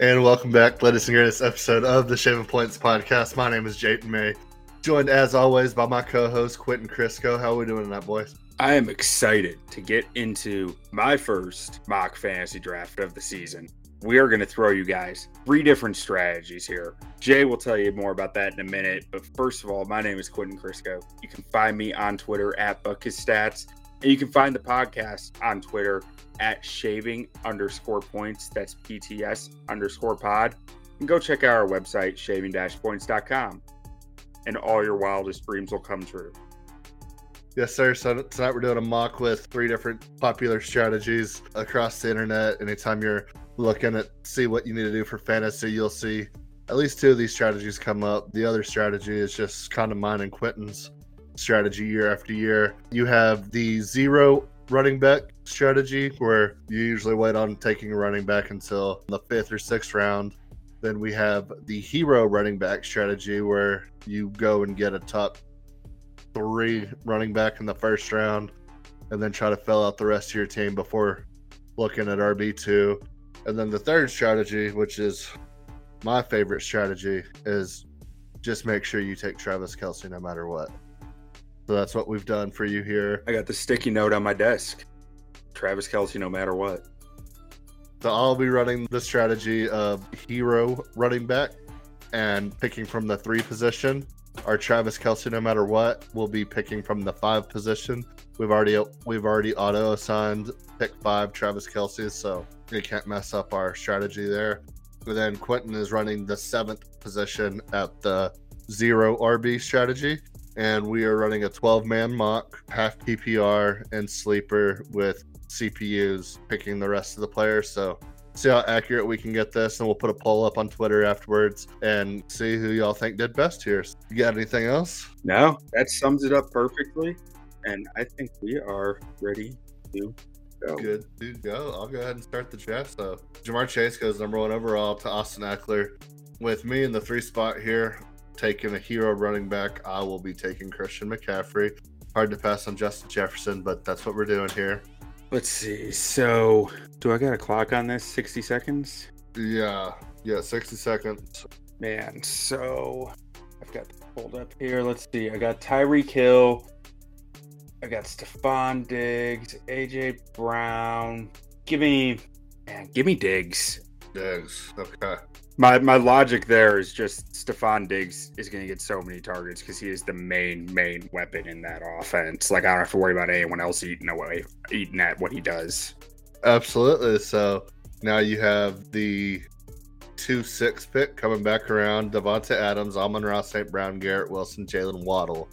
And welcome back, latest and greatest episode of the Shaving Points podcast. My name is Jayton May, joined as always by my co-host Quentin Crisco. How are we doing tonight, boys? I am excited to get into my first mock fantasy draft of the season. We are going to throw you guys three different strategies here. Jay will tell you more about that in a minute. But first of all, my name is Quentin Crisco. You can find me on Twitter at BuckHisStats. And you can find the podcast on Twitter at shaving underscore points. That's PTS underscore pod. And go check out our website, shaving points.com. And all your wildest dreams will come true. Yes, sir. So tonight we're doing a mock with three different popular strategies across the internet. Anytime you're looking at see what you need to do for fantasy, you'll see at least two of these strategies come up. The other strategy is just kind of mine and Quentin's strategy year after year. You have the zero running back strategy where you usually wait on taking a running back until the fifth or sixth round. Then we have the hero running back strategy where you go and get a top three running back in the first round and then try to fill out the rest of your team before looking at RB2. And then the third strategy, which is my favorite strategy, is just make sure you take Travis Kelce no matter what. So that's what we've done for you here. I got the sticky note on my desk. Travis Kelce, no matter what. So I'll be running the strategy of hero running back and picking from the three position. Our Travis Kelce, no matter what, will be picking from the five position. We've already we've already auto assigned pick five Travis Kelce, so we can't mess up our strategy there. But then Quentin is running the seventh position at the zero RB strategy and we are running a 12 man mock, half PPR and sleeper with CPUs picking the rest of the players. So see how accurate we can get this, and we'll put a poll up on Twitter afterwards and see who y'all think did best here. You got anything else? No, that sums it up perfectly, and I think we are ready to go. Good to go. I'll go ahead and start the draft. So Ja'Marr Chase goes number one overall to Austin Ekeler. With me in the three spot here, taking a hero running back, I will be taking Christian McCaffrey. Hard to pass on Justin Jefferson, but that's what we're doing here. Let's see. So, do I got a clock on this? 60 seconds? Yeah. Yeah, 60 seconds. Man, so I've got pulled up here. Let's see. I got Tyreek Hill. I got Stefon Diggs, AJ Brown. Give me, man, give me Diggs. Diggs. Okay my my logic there is just Stefon Diggs is going to get so many targets because he is the main main weapon in that offense. Like I don't have to worry about anyone else eating away eating at what he does. Absolutely. So now you have the two six pick coming back around: Davante Adams, Amon-Ra, St. Brown, Garrett Wilson, Jaylen Waddle.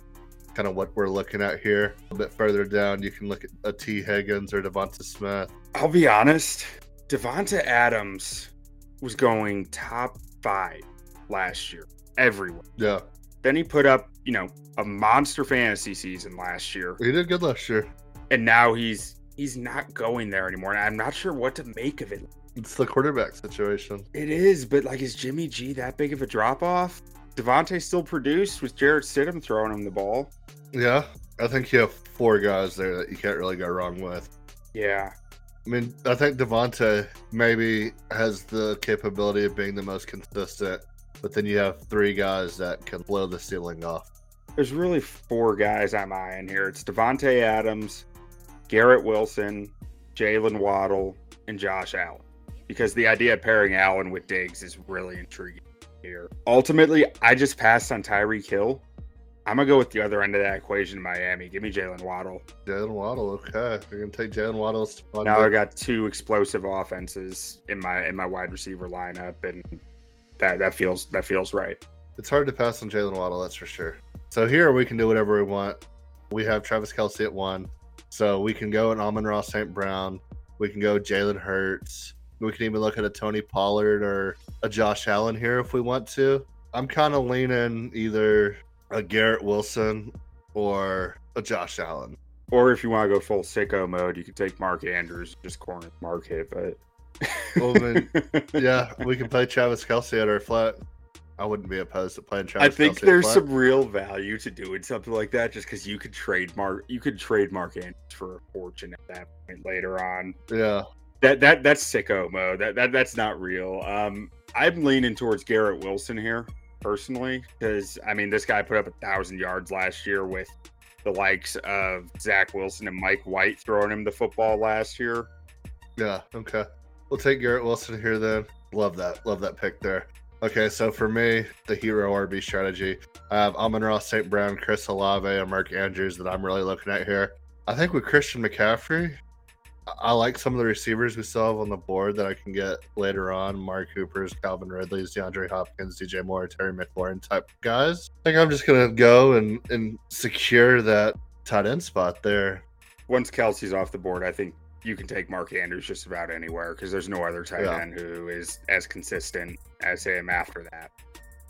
Kind of what we're looking at here. A bit further down, you can look at a Tee Higgins or Devonta Smith. I'll be honest, Davante Adams was going top five last year everywhere. Yeah. Then he put up, you know, a monster fantasy season last year. He did good last year. And now he's he's not going there anymore. And I'm not sure what to make of it. It's the quarterback situation. It is, but like is Jimmy G that big of a drop off? Davante still produced with Jarrett Stidham throwing him the ball. Yeah. I think you have four guys there that you can't really go wrong with. Yeah. I mean, I think Davante maybe has the capability of being the most consistent, but then you have three guys that can blow the ceiling off. There's really four guys I'm eyeing here. It's Davante Adams, Garrett Wilson, Jaylen Waddle, and Josh Allen. Because the idea of pairing Allen with Diggs is really intriguing here. Ultimately, I just passed on Tyreek Hill I'm gonna go with the other end of that equation, Miami. Give me Jaylen Waddle. Jaylen Waddle, okay. You're gonna take Jaylen Waddle. Now I got two explosive offenses in my in my wide receiver lineup, and that that feels that feels right. It's hard to pass on Jaylen Waddle, that's for sure. So here we can do whatever we want. We have Travis Kelce at one, so we can go an Amon-Ra St. Brown. We can go Jalen Hurts. We can even look at a Tony Pollard or a Josh Allen here if we want to. I'm kind of leaning either a Garrett Wilson or a Josh Allen. Or if you want to go full sicko mode, you could take Mark Andrews, just corner market. But well, mean, yeah, we can play Travis Kelce at our flat. I wouldn't be opposed to playing Travis. I think Kelce there's some real value to doing something like that, just because you could trademark you could trademark Andrews for a fortune at that point later on. Yeah, that that that's sicko mode. That that that's not real. Um, I'm leaning towards Garrett Wilson here personally because I mean this guy put up a thousand yards last year with the likes of Zach Wilson and Mike White throwing him the football last year. Yeah. Okay. We'll take Garrett Wilson here then. Love that. Love that pick there. Okay, so for me, the hero RB strategy, I have Amon-Ra St. Brown, Chris Olave, and Mark Andrews that I'm really looking at here. I think with Christian McCaffrey, I like some of the receivers we still have on the board that I can get later on. Mark Cooper's, Calvin Ridley's, DeAndre Hopkins, DJ Moore, Terry McLaurin type guys. I think I'm just gonna go and and secure that tight end spot there. Once Kelce's off the board, I think you can take Mark Andrews just about anywhere because there's no other tight Yeah. end who is as consistent as him after that.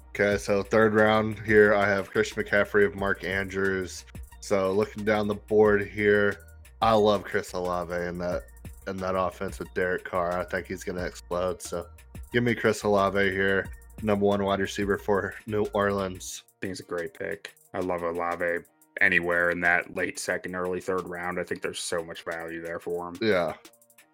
Okay, so third round here, I have Christian McCaffrey of Mark Andrews. So looking down the board here, I love Chris Olave in that in that offense with Derek Carr. I think he's gonna explode. So give me Chris Olave here, number one wide receiver for New Orleans. I think it's a great pick. I love Olave anywhere in that late second, early third round. I think there's so much value there for him. Yeah.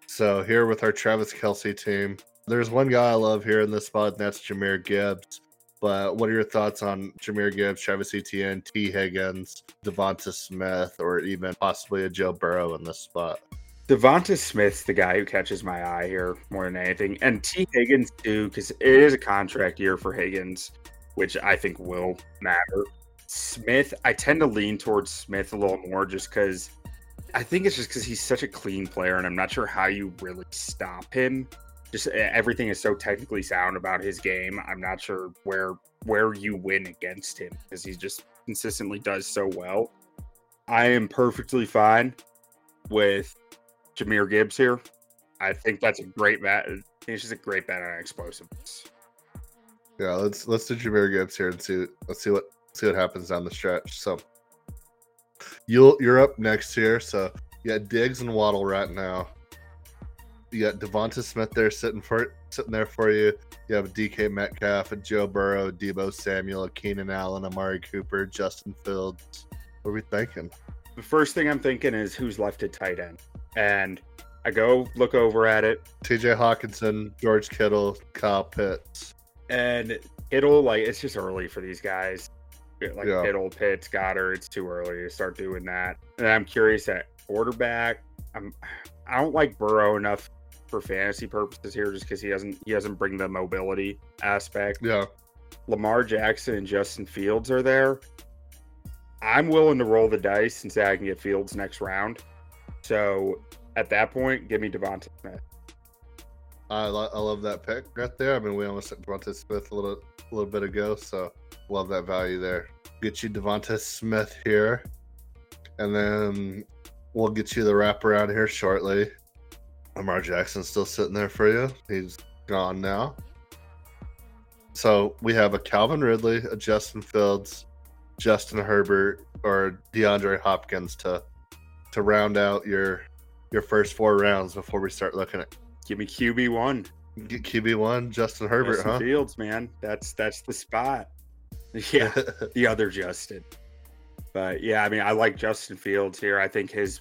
So here with our Travis Kelce team, there's one guy I love here in this spot, and that's Jahmyr Gibbs. But what are your thoughts on Jahmyr Gibbs, Travis Etienne, Tee Higgins, Devonta Smith, or even possibly a Joe Burrow in this spot? Devonta Smith's the guy who catches my eye here more than anything, and Tee Higgins too, because it is a contract year for Higgins, which I think will matter. Smith, I tend to lean towards Smith a little more just because I think it's just because he's such a clean player, and I'm not sure how you really stop him. Just e- everything is so technically sound about his game. I'm not sure where where you win against him because he just consistently does so well. I am perfectly fine with Jahmyr Gibbs here. I think that's a great bet. It's just a great bet on explosiveness. Yeah, let's let's do Jahmyr Gibbs here and see let's see what see what happens down the stretch. So you'll you're up next here. So got Diggs and Waddle right now. You got Devonta Smith there sitting for sitting there for you. You have DK Metcalf, and Joe Burrow, Deebo Samuel, Keenan Allen, Amari Cooper, Justin Fields. What are we thinking? The first thing I'm thinking is who's left at tight end. And I go look over at it, TJ Hockenson, George Kittle, Kyle Pitts. and Kittle, like, it's just early for these guys. Like Yeah. Kittle, Pitts, Goedert, it's too early to start doing that. And I'm curious at quarterback. I'm I don't like Burrow enough for fantasy purposes here just because he doesn't he doesn't bring the mobility aspect. Yeah, Lamar Jackson and Justin Fields are there. I'm willing to roll the dice and say I can get Fields next round. So at that point, give me Devonta Smith. I, lo- I love that pick right there. I mean, we almost Devonta Smith a little a little bit ago, so love that value there. Get you Devonta Smith here, and then we'll get you the wraparound here shortly. Lamar Jackson's still sitting there for you. He's gone now. So we have a Calvin Ridley, a Justin Fields, Justin Herbert, or DeAndre Hopkins to to round out your your first four rounds before we start looking at Give me QB one. QB one, Justin Herbert, Justin huh? Fields, man. That's that's the spot. Yeah, the other Justin. But yeah, I mean, I like Justin Fields here. I think his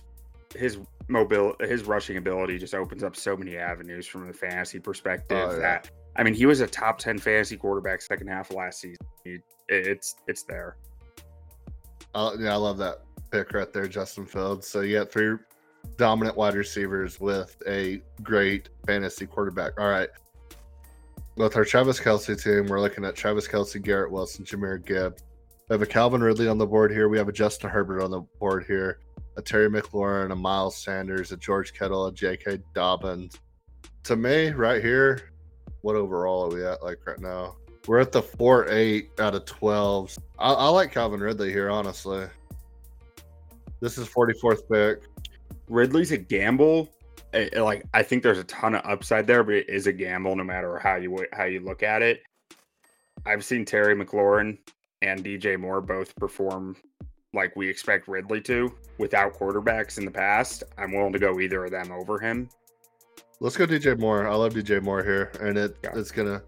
his mobile his rushing ability just opens up so many avenues from the fantasy perspective Oh, yeah. that I mean, he was a top 10 fantasy quarterback second half of last season. He, it's it's there. Uh, yeah, I love that pick right there, Justin Fields. So you got three dominant wide receivers with a great fantasy quarterback. All right. With our Travis Kelce team, we're looking at Travis Kelce, Garrett Wilson, Jahmyr Gibbs. We have a Calvin Ridley on the board here. We have a Justin Herbert on the board here. A Terry McLaurin, a Miles Sanders, a George Kittle, a J.K. Dobbins. To me, right here, what overall are we at like right now? We're at the four eight out of twelve. I, I like Calvin Ridley here, honestly. This is forty fourth pick. Ridley's a gamble. Like I think there's a ton of upside there, but it is a gamble no matter how you how you look at it. I've seen Terry McLaurin and DJ Moore both perform like we expect Ridley to without quarterbacks in the past. I'm willing to go either of them over him. Let's go DJ Moore. I love DJ Moore here, and it Yeah. it's gonna.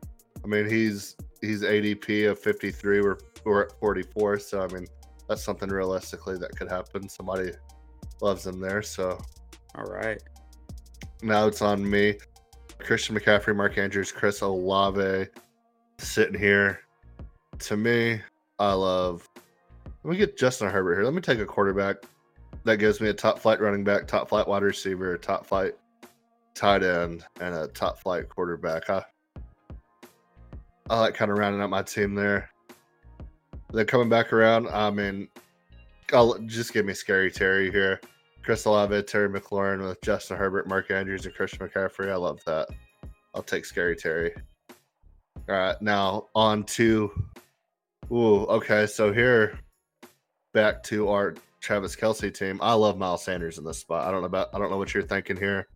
I mean, he's he's ADP of fifty three. We're we're at forty four, so I mean that's something realistically that could happen. Somebody loves him there, so All right. now it's on me. Christian McCaffrey, Mark Andrews, Chris Olave sitting here. To me, I love. Let me get Justin Herbert here. Let me take a quarterback that gives me a top flight running back, top flight wide receiver, top flight tight end, and a top flight quarterback. I, I like kind of rounding out my team there. Then coming back around, I mean, I'll just give me Scary Terry here. Chris Olave, Terry McLaurin with Justin Herbert, Mark Andrews, and Christian McCaffrey. I love that. I'll take Scary Terry. All right, now on to. Ooh, okay. So here, back to our Travis Kelce team. I love Miles Sanders in this spot. I don't know about. I don't know what you're thinking here,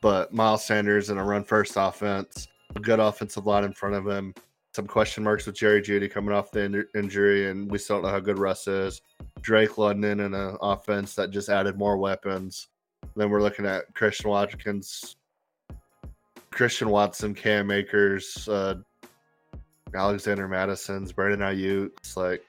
but Miles Sanders in a run first offense, a good offensive line in front of him. Some question marks with Jerry Jeudy coming off the in- injury, and we still don't know how good Russ is. Drake London in an offense that just added more weapons. Then we're looking at Christian Watkins, Christian Watson, Cam Akers, uh, Alexander Mattison's, Brandon Aiyuk. It's like,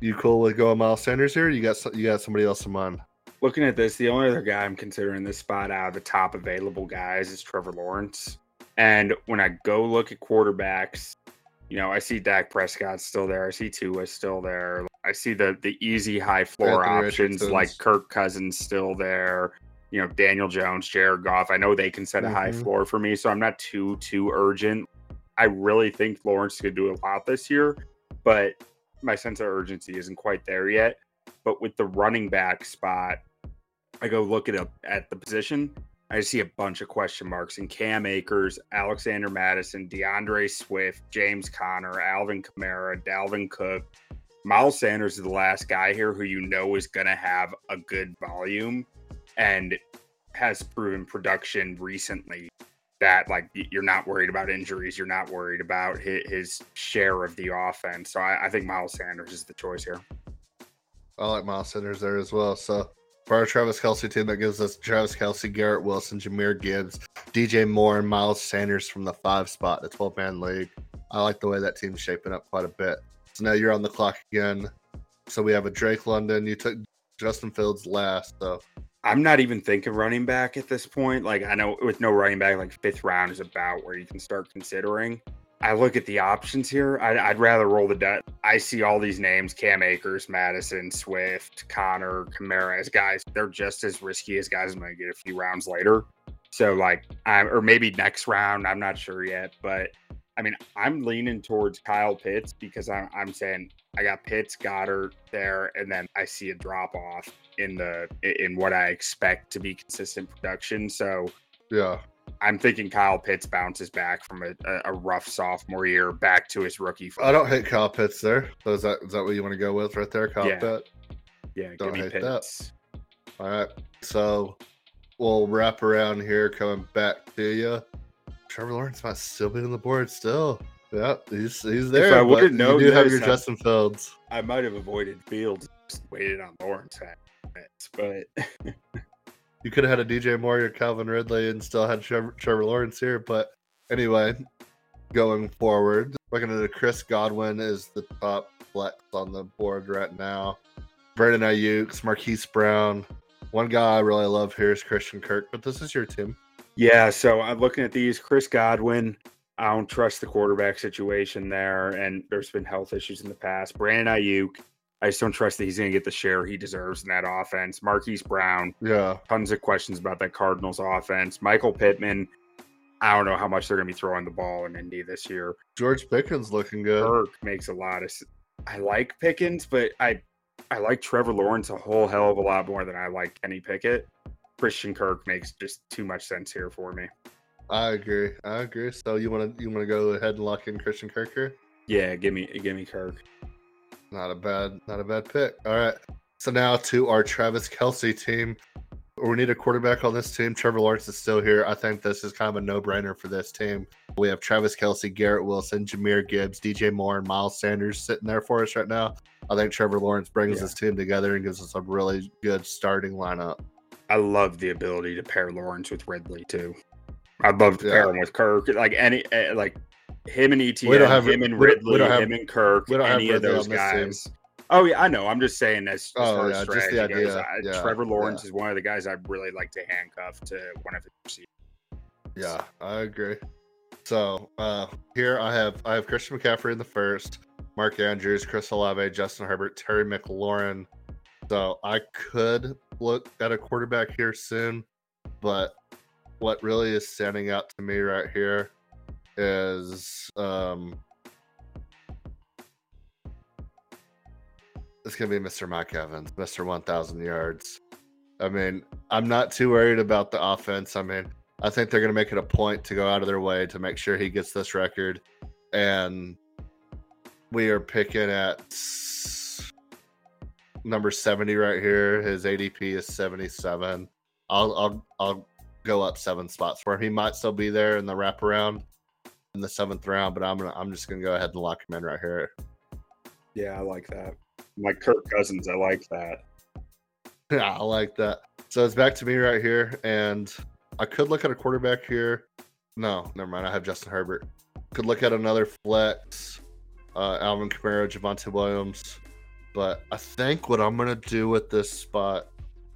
you cool with going Miles Sanders here? you got you got somebody else in mind? Looking at this, the only other guy I'm considering this spot out of the top available guys is Trevor Lawrence. And when I go look at quarterbacks, you know, I see Dak Prescott still there. I see Tua still there. I see the the easy high floor Anthony options Richardson's. like Kirk Cousins still there. You know, Daniel Jones, Jared Goff. I know they can set a high Mhm. floor for me, so I'm not too too urgent. I really think Lawrence could do a lot this year, but my sense of urgency isn't quite there yet. But with the running back spot, I go look at a, at the position. I see a bunch of question marks in Cam Akers, Alexander Mattison, D'Andre Swift, James Conner, Alvin Kamara, Dalvin Cook. Miles Sanders is the last guy here who you know is going to have a good volume and has proven production recently that like you're not worried about injuries, you're not worried about his, share of the offense. So I, I think Miles Sanders is the choice here. I like Miles Sanders there as well. So for our Travis Kelce team, that gives us Travis Kelce, Garrett Wilson, Jahmyr Gibbs, DJ Moore, and Miles Sanders from the five spot, the 12 man league. I like the way that team's shaping up quite a bit. So now you're on the clock again. So we have a Drake London. You took Justin Fields last. So I'm not even thinking running back at this point. Like I know with no running back, like fifth round is about where you can start considering. I look at the options here. I'd, I'd rather roll the dice. I see all these names: Cam Akers, Mattison, Swift, Conner, Kamara as guys. They're just as risky as guys I'm going to get a few rounds later. So like, I'm or maybe next round. I'm not sure yet, but I mean, I'm leaning towards Kyle Pitts because I'm, I'm saying I got Pitts, Goedert there, and then I see a drop off in the in what I expect to be consistent production. So yeah, I'm thinking Kyle Pitts bounces back from a, a, rough sophomore year back to his rookie. I don't hate Kyle Pitts there. So is that is that what you want to go with right there, Kyle Yeah. Pitt? yeah, don't give me hate that. All right. So we'll wrap around here, coming back to you. Trevor Lawrence might still be on the board still. Yeah, he's he's there. I but would've you do have your I- Justin Fields. I might have avoided Fields, waited on Lawrence Pitts, but You could have had a DJ Moore or Calvin Ridley and still had Trevor, Trevor Lawrence here. But anyway, going forward, looking at it, Chris Godwin is the top flex on the board right now. Brandon Aiyuk, Marquise Brown. One guy I really love here is Christian Kirk, but this is your team. Yeah, so I'm looking at these. Chris Godwin, I don't trust the quarterback situation there, and there's been health issues in the past. Brandon Aiyuk, I just don't trust that he's going to get the share he deserves in that offense. Marquise Brown, Yeah, tons of questions about that Cardinals offense. Michael Pittman, I don't know how much they're going to be throwing the ball in Indy this year. George Pickens looking good. Kirk makes a lot of. I like Pickens, but I I like Trevor Lawrence a whole hell of a lot more than I like Kenny Pickett. Christian Kirk makes just too much sense here for me. I agree. I agree. So you want to you want to go ahead and lock in Christian Kirk here? Yeah, give me give me Kirk. Not a bad, not a bad pick. All right. So now to our Travis Kelce team. We need a quarterback on this team. Trevor Lawrence is still here. I think this is kind of a no-brainer for this team. We have Travis Kelce, Garrett Wilson, Jahmyr Gibbs, DJ Moore, and Miles Sanders sitting there for us right now. I think Trevor Lawrence brings Yeah. this team together and gives us a really good starting lineup. I love the ability to pair Lawrence with Ridley too. I'd love to Yeah. pair him with Kirk, like any eh, like him and Etienne, We don't have- him and don't- we don't have- him and Kirk, we don't have any of those team. guys. Oh yeah, I know. I'm just saying as, as Oh, far yeah, as just the strategy goes, idea. I, Yeah, Trevor Lawrence yeah. is one of the guys I'd really like to handcuff to one of his receivers. Yeah, I agree. So uh here I have I have Christian McCaffrey in the first, Mark Andrews, Chris Olave, Justin Herbert, Terry McLaurin. So I could look at a quarterback here soon, but what really is standing out to me right here is um it's gonna be Mr. Mike Evans, Mr. 1000 yards. I mean, I'm not too worried about the offense. I mean, I think they're gonna make it a point to go out of their way to make sure he gets this record. And we are picking at number 70 right here. His ADP is 77. I'll I'll I'll go up seven spots where. He might still be there in the wraparound in the seventh round, but I'm gonna I'm just gonna go ahead and lock him in right here. Yeah, I like that. Like Kirk Cousins, I like that. Yeah, I like that. So it's back to me right here, and I could look at a quarterback here. No, never mind. I have Justin Herbert. Could look at another flex, uh, Alvin Kamara, Javonte Williams. But I think what I'm gonna do with this spot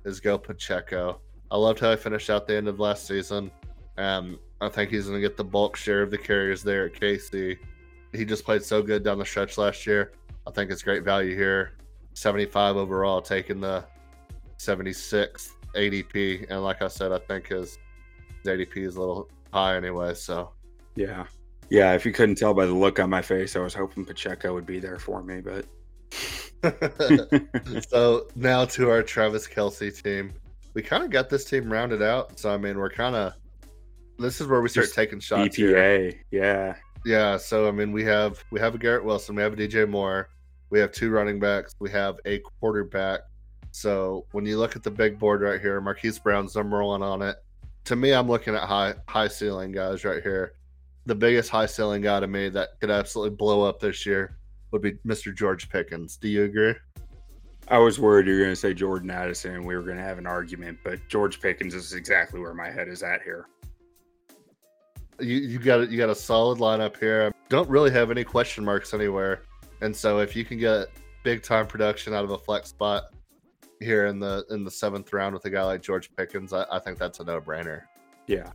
is go Pacheco. I loved how I finished out the end of last season. and I think he's gonna get the bulk share of the carries there at KC. He just played so good down the stretch last year. I think it's great value here. 75 overall, taking the 76 ADP. And like I said, I think his, his ADP is a little high anyway. So, yeah. Yeah. If you couldn't tell by the look on my face, I was hoping Pacheco would be there for me, but. so now to our Travis Kelce team. We kind of got this team rounded out. So, I mean, we're kind of, this is where we start Just taking shots. EPA. Here. Yeah. Yeah, so I mean, we have we have a Garrett Wilson, we have a DJ Moore, we have two running backs, we have a quarterback. So when you look at the big board right here, Marquise Brown's number one on it. To me, I'm looking at high high ceiling guys right here. The biggest high ceiling guy to me that could absolutely blow up this year would be Mr. George Pickens. Do you agree? I was worried you were going to say Jordan Addison and we were going to have an argument, but George Pickens is exactly where my head is at here you, you got you got a solid lineup here. Don't really have any question marks anywhere, and so if you can get big time production out of a flex spot here in the in the seventh round with a guy like George Pickens, I, I think that's a no brainer. Yeah.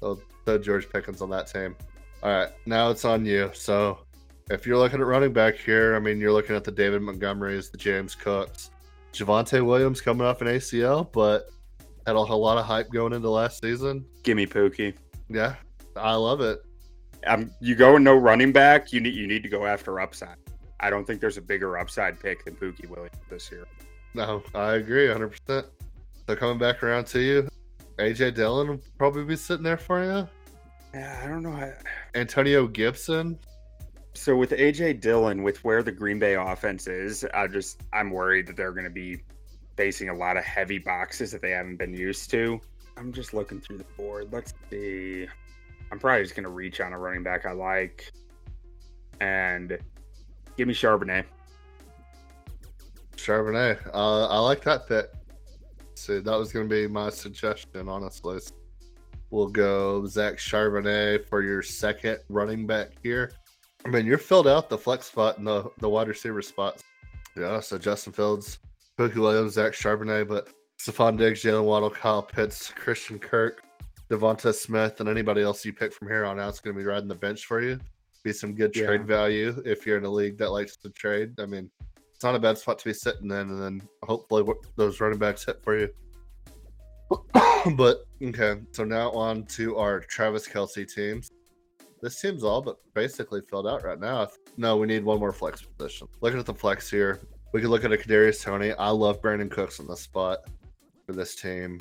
So the George Pickens on that team. All right, now it's on you. So if you're looking at running back here, I mean you're looking at the David Montgomerys, the James Cooks, Javonte Williams coming off an ACL, but had a, a lot of hype going into last season. Gimme Pookie. Yeah, I love it. Um, you go no running back. You need you need to go after upside. I don't think there's a bigger upside pick than Pookie Williams this year. No, I agree 100. percent So coming back around to you, AJ Dillon will probably be sitting there for you. Yeah, I don't know. How... Antonio Gibson. So with AJ Dillon, with where the Green Bay offense is, I just I'm worried that they're going to be facing a lot of heavy boxes that they haven't been used to. I'm just looking through the board. Let's see. I'm probably just going to reach on a running back I like and give me Charbonnet. Charbonnet. Uh, I like that pick. See, that was going to be my suggestion, honestly. We'll go Zach Charbonnet for your second running back here. I mean, you're filled out the flex spot and the, the wide receiver spots. Yeah, so Justin Fields, Pookie Williams, Zach Charbonnet, but Stefon Diggs, Jaylen Waddle, Kyle Pitts, Christian Kirk, Devonta Smith and anybody else you pick from here on out is going to be riding the bench for you. Be some good trade yeah. value if you're in a league that likes to trade. I mean, it's not a bad spot to be sitting in, and then hopefully those running backs hit for you. but okay, so now on to our Travis Kelce teams. This team's all but basically filled out right now. No, we need one more flex position. Looking at the flex here, we could look at a Kadarius Toney. I love Brandin Cooks on the spot for this team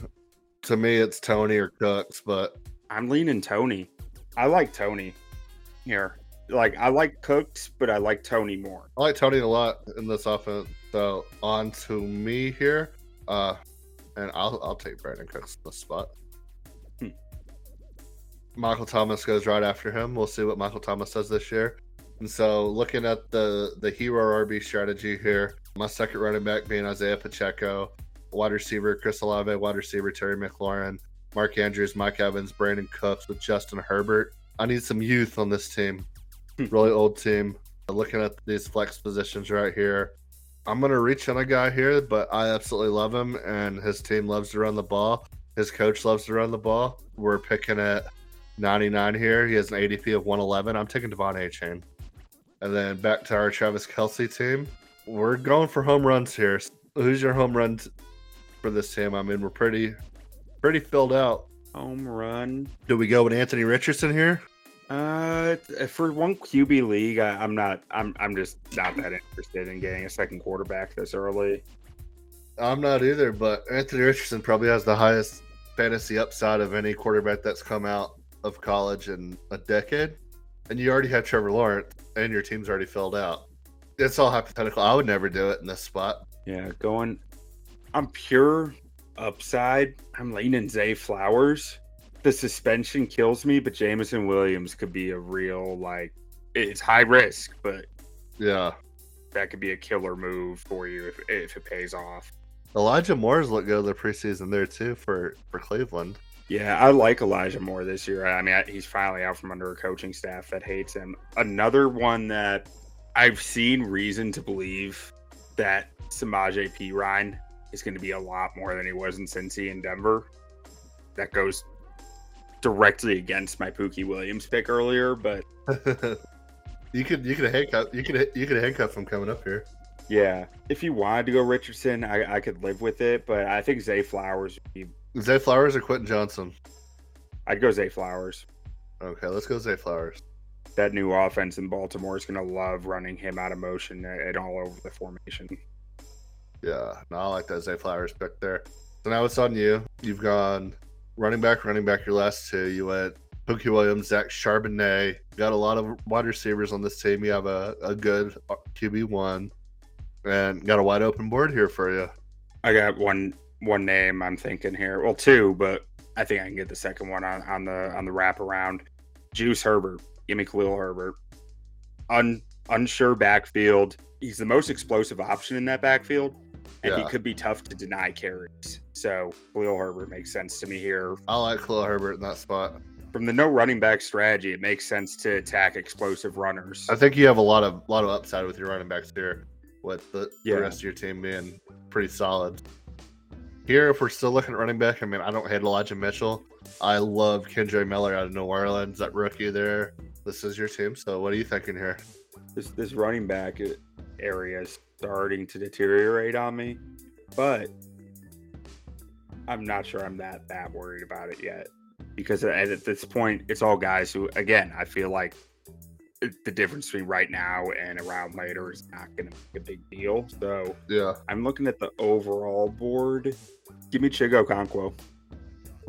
to me, it's Toney or Cooks, but I'm leaning Toney. I like Toney here. Like I like Cooks, but I like Toney more. I like Toney a lot in this offense. So on to me here, uh, and I'll I'll take Brandin Cooks in the spot. Hmm. Michael Thomas goes right after him. We'll see what Michael Thomas does this year. And so, looking at the the hero RB strategy here, my second running back being Isaiah Pacheco, wide receiver Chris Olave, wide receiver Terry McLaurin, Mark Andrews, Mike Evans, Brandin Cooks with Justin Herbert. I need some youth on this team. Hmm. really old team. Looking at these flex positions right here, I'm gonna reach on a guy here, but I absolutely love him, and his team loves to run the ball. His coach loves to run the ball. We're picking at 99 here. He has an ADP of 111. I'm taking De'Von Achane. And then back to our Travis Kelce team. We're going for home runs here. Who's your home run for this team? I mean, we're pretty pretty filled out. Home run. Do we go with Anthony Richardson here? Uh, for one QB league, I, I'm not. I'm. I'm just not that interested in getting a second quarterback this early. I'm not either, but Anthony Richardson probably has the highest fantasy upside of any quarterback that's come out of college in a decade. And you already have Trevor Lawrence, and your team's already filled out. It's all hypothetical. I would never do it in this spot. Yeah, going. I'm pure upside. I'm leaning Zay Flowers. The suspension kills me, but Jameson Williams could be a real like. It's high risk, but Yeah. that could be a killer move for you if if it pays off. Elijah Moore's looked good in the preseason there too for for Cleveland. Yeah, I like Elijah Moore this year. I mean, I- he's finally out from under a coaching staff that hates him. Another one that I've seen reason to believe that Samaje Perine is going to be a lot more than he was in Cincy and Denver. That goes directly against my Pookie Williams pick earlier, but you could you could handcuff you could you could handcuff him coming up here. yeah, if you wanted to go Richardson, I, I could live with it. But I think Zay Flowers, would be, Zay Flowers or Quentin Johnston? I'd go Zay Flowers. Okay, let's go Zay Flowers. that new offense in Baltimore is going to love running him out of motion and all over the formation. Yeah, no, I like that Zay Flowers pick there. So now it's on you. You've gone running back, running back. Your last two, you went Pookie Williams, Zach Charbonnet. Got a lot of wide receivers on this team. You have a, a good QB one, and got a wide open board here for you. I got one one name I'm thinking here. Well, two, but I think I can get the second one on, on the on the wraparound. Juice Herbert. Give me Khalil Herbert. Un, unsure backfield. He's the most explosive option in that backfield, and he could be tough to deny carries. So Khalil Herbert makes sense to me here. I like Khalil Herbert in that spot. From the no running back strategy, it makes sense to attack explosive runners. I think you have a lot of lot of upside with your running backs here, with the, Yeah. the rest of your team being pretty solid. Here, if we're still looking at running back, I mean, I don't hate Elijah Mitchell. I love Kendre Miller out of New Orleans, that rookie there. This is your team, so what are you thinking here? this this running back uh, area is starting to deteriorate on me, but I'm not sure I'm that that worried about it yet because at, this point it's all guys who again I feel like the difference between right now and around later is not going to make a big deal. So Yeah. I'm looking at the overall board. Give me Chig Okonkwo.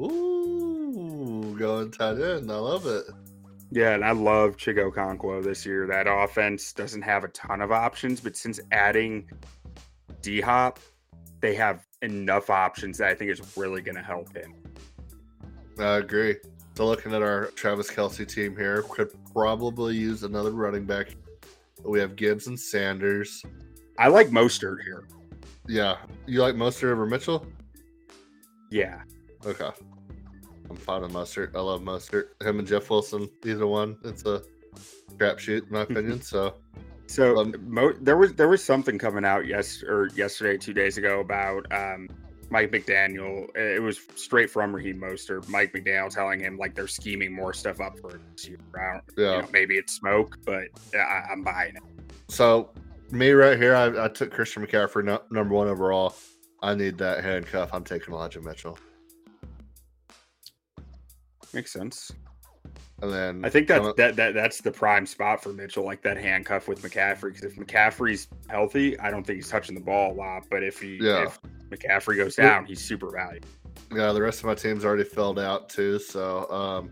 Ooh, going tight end. I love it. Yeah, and I love Chig Okonkwo this year. That offense doesn't have a ton of options, but since adding D Hop, they have enough options that I think is really going to help him. I agree. So looking at our Travis Kelce team here, could probably use another running back. We have Gibbs and Sanders. I like Mostert here. Yeah. You like Mostert over Mitchell? Yeah, Okay. I'm fine of Mostert. I love Mostert. Him and Jeff Wilson, either one. It's a crapshoot, in my opinion. So So Um, mo- there was there was something coming out yes or yesterday, two days ago about um, Mike McDaniel. It was straight from Raheem Mostert. Mike McDaniel telling him like they're scheming more stuff up for this year. Don't- you yeah. know, maybe it's smoke, but I, I'm buying it. So me right here, I, I took Christian McCaffrey no, number one overall. I need that handcuff. I'm taking Elijah Mitchell. Makes sense. And then I think that's that, that that's the prime spot for Mitchell, like that handcuff with McCaffrey. Because if McCaffrey's healthy, I don't think he's touching the ball a lot. But if he Yeah. if McCaffrey goes down, he's super valuable. yeah, the rest of my team's already filled out too. So um,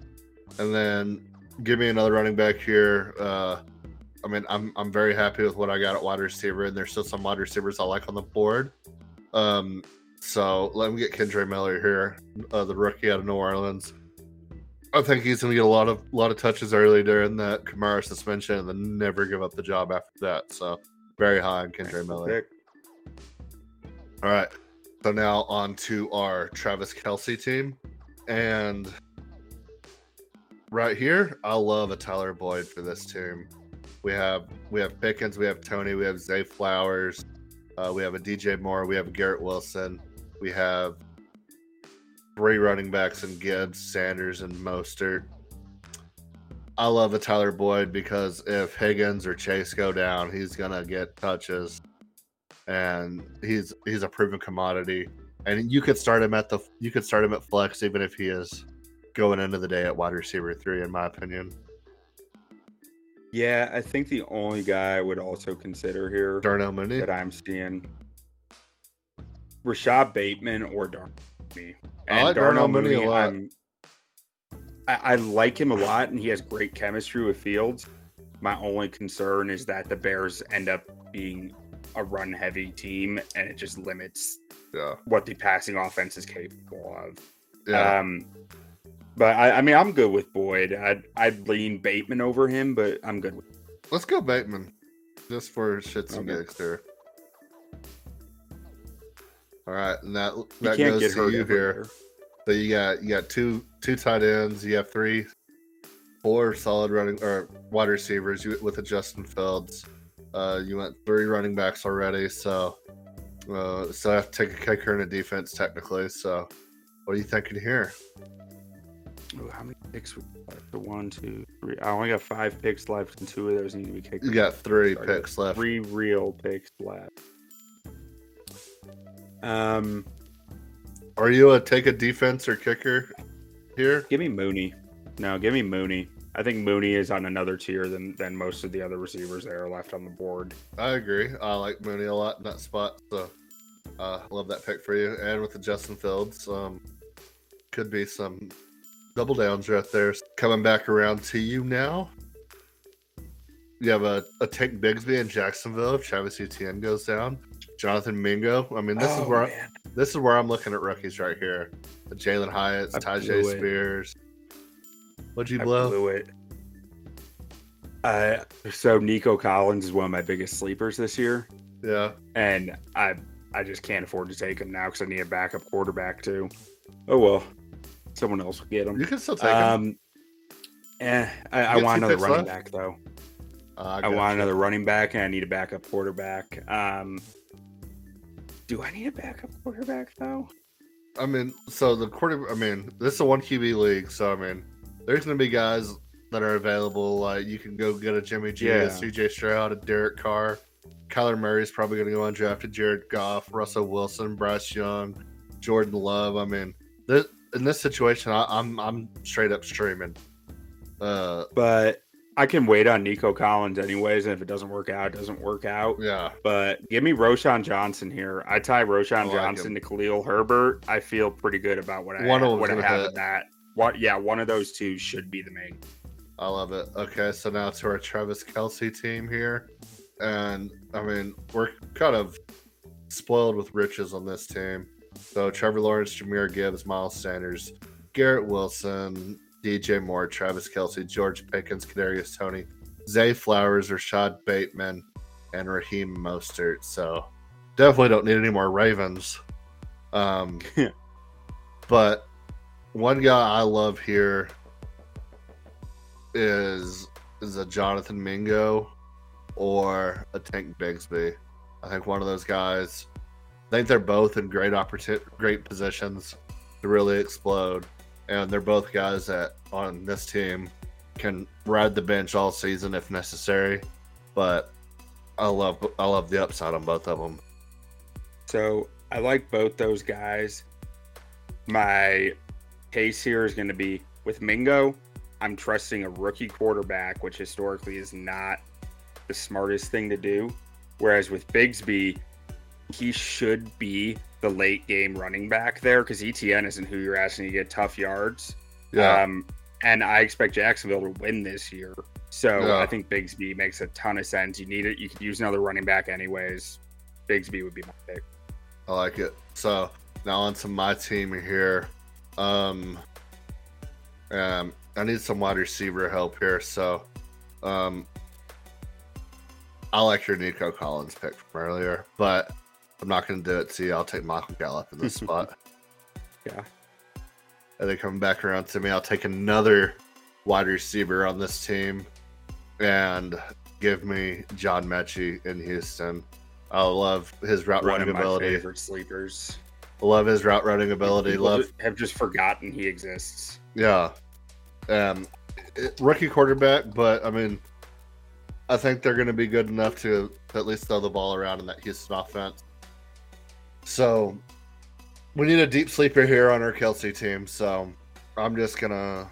and then give me another running back here. Uh, I mean, I'm I'm very happy with what I got at wide receiver, and there's still some wide receivers I like on the board. Um, so let me get Kendre Miller here, uh, the rookie out of New Orleans. I think he's going to get a lot of lot of touches early during that Kamara suspension, and then never give up the job after that. So very high on Kendre Miller. All right. So now on to our Travis Kelce team. And right here, I love a Tyler Boyd for this team. We have we have Pickens, we have Toney, we have Zay Flowers, uh, we have a DJ Moore, we have Garrett Wilson, we have three running backs in Gibbs, Sanders, and Mostert. I love a Tyler Boyd because if Higgins or Chase go down, he's gonna get touches, and he's he's a proven commodity. And you could start him at the you could start him at flex even if he is going into the day at wide receiver three, in my opinion. Yeah, I think the only guy I would also consider here Darnell Mooney. that I'm seeing Rashod Bateman or Darnell Mooney. I like Darnell Mooney a lot. I, I like him a lot, and he has great chemistry with Fields. My only concern is that the Bears end up being a run-heavy team, and it just limits Yeah, what the passing offense is capable of. yeah. Um, but I, I mean, I'm good with Boyd. I'd, I'd lean Bateman over him, but I'm good with. Let's go Bateman, just for shits and Okay. gigs there. All right, and that that goes to you here. So you got you got two two tight ends. You have three, four solid running or wide receivers you, with a Justin Fields. Uh, you went three running backs already, so uh, so I have to take a kicker and a defense technically. So, what are you thinking here? Ooh, how many picks? The one, two, three. I only got five picks left, and two of those need to be kicked. You got three Sorry, I got picks left. Three real picks left. Um, Are you a take a defense or kicker here? give me Mooney. No, give me Mooney. I think Mooney is on another tier than than most of the other receivers that are left on the board. I agree. I like Mooney a lot in that spot, so uh, love that pick for you. And with the Justin Fields, um, could be some double downs right there. Coming back around to you now. You have a, a take Bigsby in Jacksonville if Travis Etienne goes down. Jonathan Mingo. I mean, this is Oh, where man. this is where I'm looking at rookies right here. The Jalin Hyatt, Tyjae. Spears. What'd you I blow? blew it. Uh, so Nico Collins is one of my biggest sleepers this year, Yeah. and I I just can't afford to take him now because I need a backup quarterback too. Oh well, someone else will get him. You can still take him. Um, eh, I, I want another running left? back though. Uh, I gotcha. want another running back, and I need a backup quarterback. Um, do I need a backup quarterback though? I mean, so the quarter. I mean, this is a one QB league, so I mean, there's going to be guys that are available. Like you can go get a Jimmy G, a Yeah. CJ Stroud, a Derek Carr. Kyler Murray's probably going to go undrafted. Jared Goff, Russell Wilson, Bryce Young, Jordan Love. I mean, this, in this situation, I, I'm I'm straight up streaming. Uh, But I can wait on Nico Collins anyways, and if it doesn't work out, it doesn't work out. yeah, But give me Roschon Johnson here. I tie Roschon like Johnson him. to Khalil Herbert. I feel pretty good about what I One them's what I have in that. What? Yeah, one of those two should be the main. I love it. Okay, so now to our Travis Kelce team here. And I mean, we're kind of spoiled with riches on this team. So Trevor Lawrence, Jahmyr Gibbs, Miles Sanders, Garrett Wilson, DJ Moore, Travis Kelce, George Pickens, Kadarius Toney, Zay Flowers, Rashod Bateman, and Raheem Mostert. So definitely don't need any more Ravens. Um, but one guy I love here is is a Jonathan Mingo or a Tank Bigsby. I think one of those guys. I think they're both in great opportunity, great positions to really explode, and they're both guys that on this team can ride the bench all season if necessary. But I love I love the upside on both of them. So I like both those guys. My case here is going to be with Mingo. I'm trusting a rookie quarterback, which historically is not the smartest thing to do. Whereas with Bigsby, he should be the late game running back there because Etienne isn't who you're asking to get tough yards. Yeah, Um, and I expect Jacksonville to win this year. So Yeah. I think Bigsby makes a ton of sense. You need it. You could use another running back anyways. Bigsby would be my pick. I like it. So now on to my team here. Um, um, I need some wide receiver help here. So, um, I like your Nico Collins pick from earlier, but I'm not going to do it to you. I'll take Michael Gallup in this spot. Yeah. And then coming back around to me, I'll take another wide receiver on this team and give me John Metchie in Houston. I love his route One running of my ability. favorite sleepers. Love his route running ability. People Love, have just forgotten he exists. yeah. Um, rookie quarterback, but I mean, I think they're going to be good enough to at least throw the ball around in that Houston offense. So we need a deep sleeper here on our Kelce team. So I'm just gonna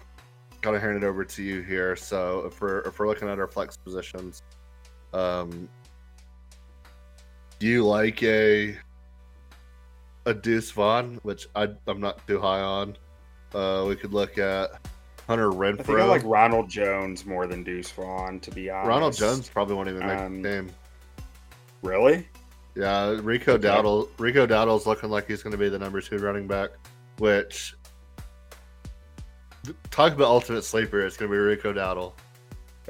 gonna hand it over to you here. So if we're if we're looking at our flex positions, um, do you like a a Deuce Vaughn, which I I'm not too high on. Uh, we could look at Hunter Renfrow. I think I like Ronald Jones more than Deuce Vaughn, to be honest. Ronald Jones probably won't even make Um, the game. Really? Yeah, Rico Okay. Dowdle. Rico Dowdle's looking like he's going to be the number two running back. Which talk about ultimate sleeper. It's going to be Rico Dowdle.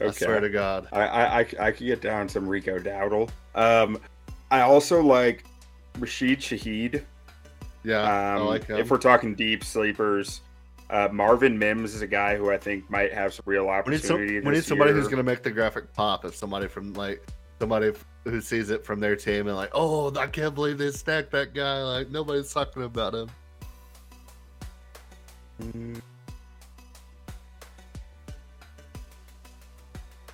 I swear to God. I, I, I, I could get down some Rico Dowdle. Um, I also like Rashid Shaheed. Yeah, Um, I like him. If we're talking deep sleepers, uh, Marvin Mims is a guy who I think might have some real we need, opportunity. some, we need somebody who's going to make the graphic pop. If somebody from like somebody who sees it from their team and like, oh, I can't believe they stacked that guy. Like nobody's talking about him.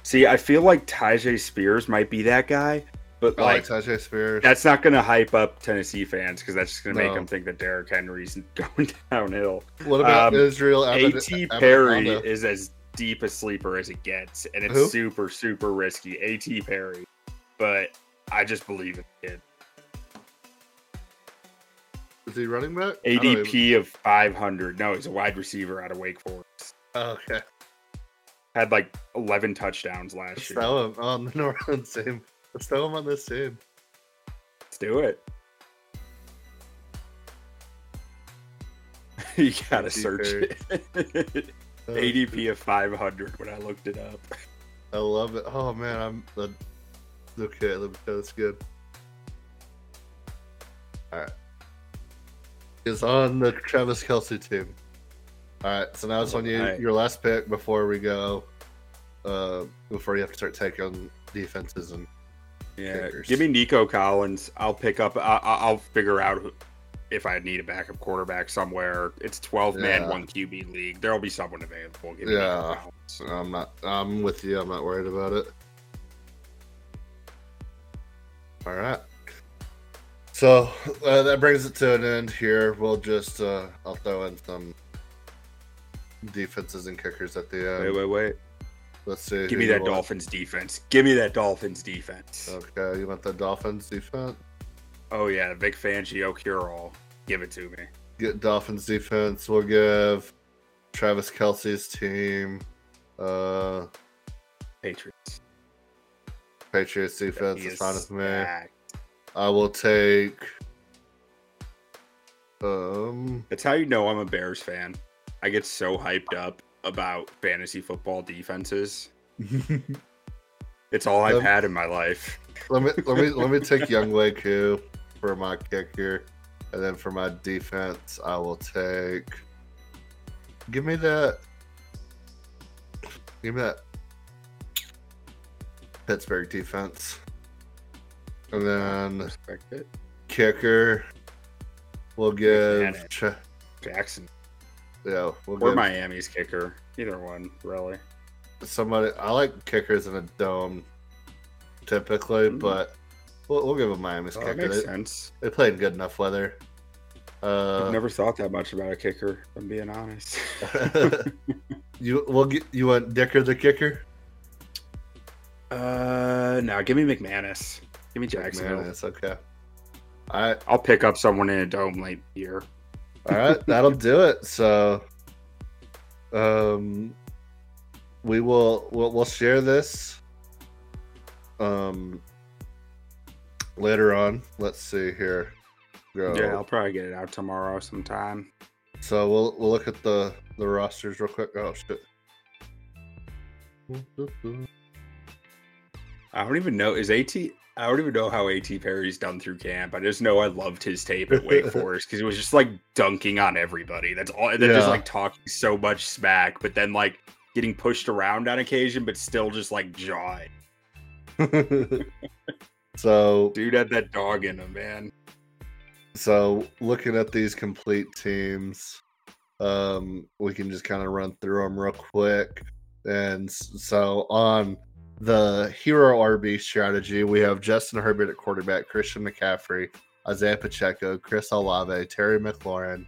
See, I feel like Tyjae Spears might be that guy, but I like like Tyjae Spears. that's not going to hype up Tennessee fans because that's just going to make them think that Derrick Henry's going downhill. What about um, Israel? A.T. Perry is as deep a sleeper as it gets, and it's Who? super super risky. A.T. Perry, but I just believe in the kid. Is he running back? Don't even- ADP of 500. No, he's a wide receiver out of Wake Forest. Oh, okay. Had like 11 touchdowns last Let's year. throw him on the Northern team. Let's throw him on this team. Let's do it. you gotta ADP search it. ADP of 500 when I looked it up. I love it. Oh man, I'm uh, okay. Let me That's good. All right. Is on the Travis Kelce team. All right. So now it's on you. Alright. Your last pick before we go. Uh, before you have to start taking defenses and Yeah, Kickers. give me Nico Collins. I'll pick up. I, I- I'll figure out who, if I need a backup quarterback somewhere. It's 12 man, Yeah. one QB league. There'll be someone available. Give me Yeah. I'm not. I'm with you. I'm not worried about it. All right. So uh, that brings it to an end here. We'll just uh, I'll throw in some defenses and kickers at the end. Wait, wait, wait. Let's see. Give me that. Dolphins defense. Give me that Dolphins defense. Okay, you want the Dolphins defense? Oh yeah, Vic Fangio cure all. Give it to me. Get Dolphins defense. We'll give Travis Kelce's team. Uh, Patriots. Patriots defense is fine with me. I will take. Um, That's how you know I'm a Bears fan. I get so hyped up about fantasy football defenses. It's all I've Um, had in my life. let me let me let me take Young Wei Koo for my kicker, and then for my defense, I will take. Give me that. Give me that. Pittsburgh defense, and then kicker. We'll give. Ch- Jackson yeah, we'll or give Miami's kicker. Either one, really. somebody. I like kickers in a dome, typically, Mm. but we'll, we'll give a Miami's Oh, that kicker. makes They, sense. they play in good enough weather. Uh, I've never thought that much about a kicker. If I'm being honest. you we'll get you want Dicker the kicker? Uh, no, give me McManus. Give me Jacksonville. Man, it's okay. Right, I'll pick up someone in a dome late year. all right, that'll do it. So, um, we will we'll, we'll share this. Um, later on. Let's see here. Go. Yeah, I'll probably get it out tomorrow sometime. So we'll we'll look at the the rosters real quick. Oh shit. I don't even know is At. I don't even know how A.T. Perry's done through camp. I just know I loved his tape at Wake Forest because he was just like dunking on everybody. That's all. They're just like talking so much smack, but then like getting pushed around on occasion, but still just like jawing. so Dude had that dog in him, man. So looking at these complete teams, um, we can just kind of run through them real quick. And so on the hero RB strategy, we have Justin Herbert at quarterback, Christian McCaffrey, Isaiah Pacheco, Chris Olave, Terry McLaurin,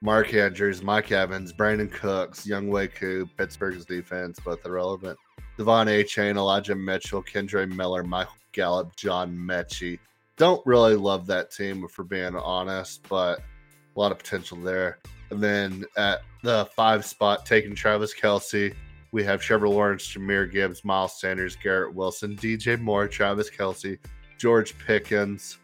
Mark Andrews, Mike Evans, Brandin Cooks, Young Koo, Pittsburgh's defense, both irrelevant. De'Von Achane, Elijah Mitchell, Kendre Miller, Michael Gallup, John Metchie. Don't really love that team, if we're being honest, but a lot of potential there. And then at the five spot, taking Travis Kelce, we have Trevor Lawrence, Jahmyr Gibbs, Miles Sanders, Garrett Wilson, DJ Moore, Travis Kelce, George Pickens,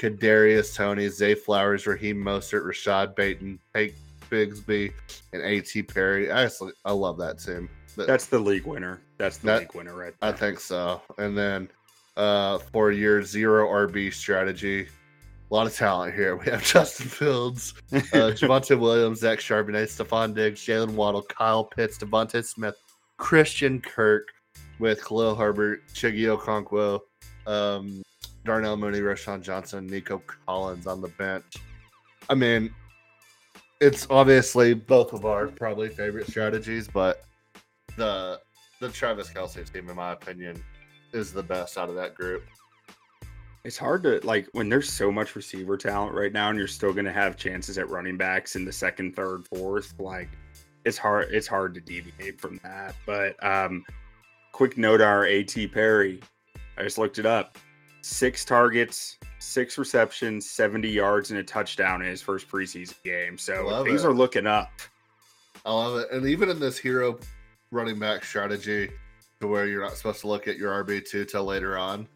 Kadarius Toney, Zay Flowers, Raheem Mostert, Rashod Bateman, Tank Bigsby, and A.T. Perry. I just, I love that team. That's the league winner. That's the that, league winner, right? There. I think so. And then uh, for your zero RB strategy, a lot of talent here. We have Justin Fields, uh, Javonte Williams, Zach Charbonnet, Stefon Diggs, Jaylen Waddle, Kyle Pitts, DeVonta Smith, Christian Kirk with Khalil Herbert, Chiggy Okonkwo, um, Darnell Mooney, Roschon Johnson, Nico Collins on the bench. I mean, it's obviously both of our probably favorite strategies, but the the Travis Kelce team, in my opinion, is the best out of that group. It's hard to like when there's so much receiver talent right now, and you're still going to have chances at running backs in the second, third, fourth. Like it's hard. It's hard to deviate from that. But um, quick note: our A.T. Perry. I just looked it up six targets, six receptions, 70 yards, and a touchdown in his first preseason game. So things it. are looking up. I love it. And even in this hero running back strategy to where you're not supposed to look at your RB2 till later on,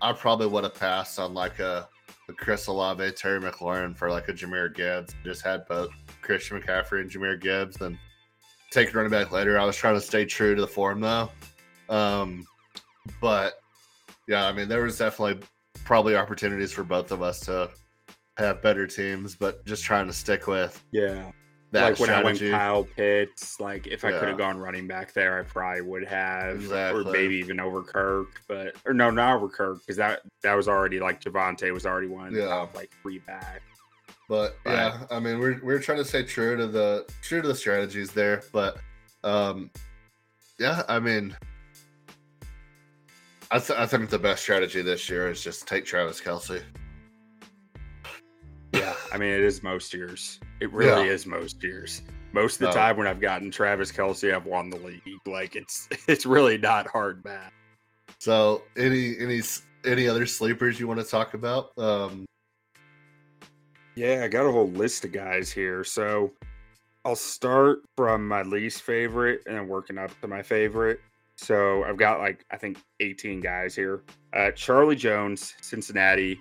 I probably would have passed on like a, a Chris Olave, Terry McLaurin for like a Jahmyr Gibbs. Just had both Christian McCaffrey and Jahmyr Gibbs and take running back later. I was trying to stay true to the form though. Um, but yeah, I mean, there was definitely probably opportunities for both of us to have better teams, but just trying to stick with yeah. Like when. I went Kyle Pitts, like if I could have gone running back there, I probably would have, exactly. or maybe even over Kirk, but or no, not over Kirk because that that was already like Javonte was already one yeah. top like three back. But, yeah, I mean we're we're trying to stay true to the true to the strategies there, but um yeah, I mean I, th- I think the best strategy this year is just take Travis Kelce. Yeah, I mean it is most years. It really yeah. is most years. Most of the no. time when I've gotten Travis Kelce, I've won the league. Like it's it's really not hard math. So any any any other sleepers you want to talk about? Um Yeah, I got a whole list of guys here. So I'll start from my least favorite and working up to my favorite. So I've got like I think 18 guys here. Uh, Charlie Jones, Cincinnati,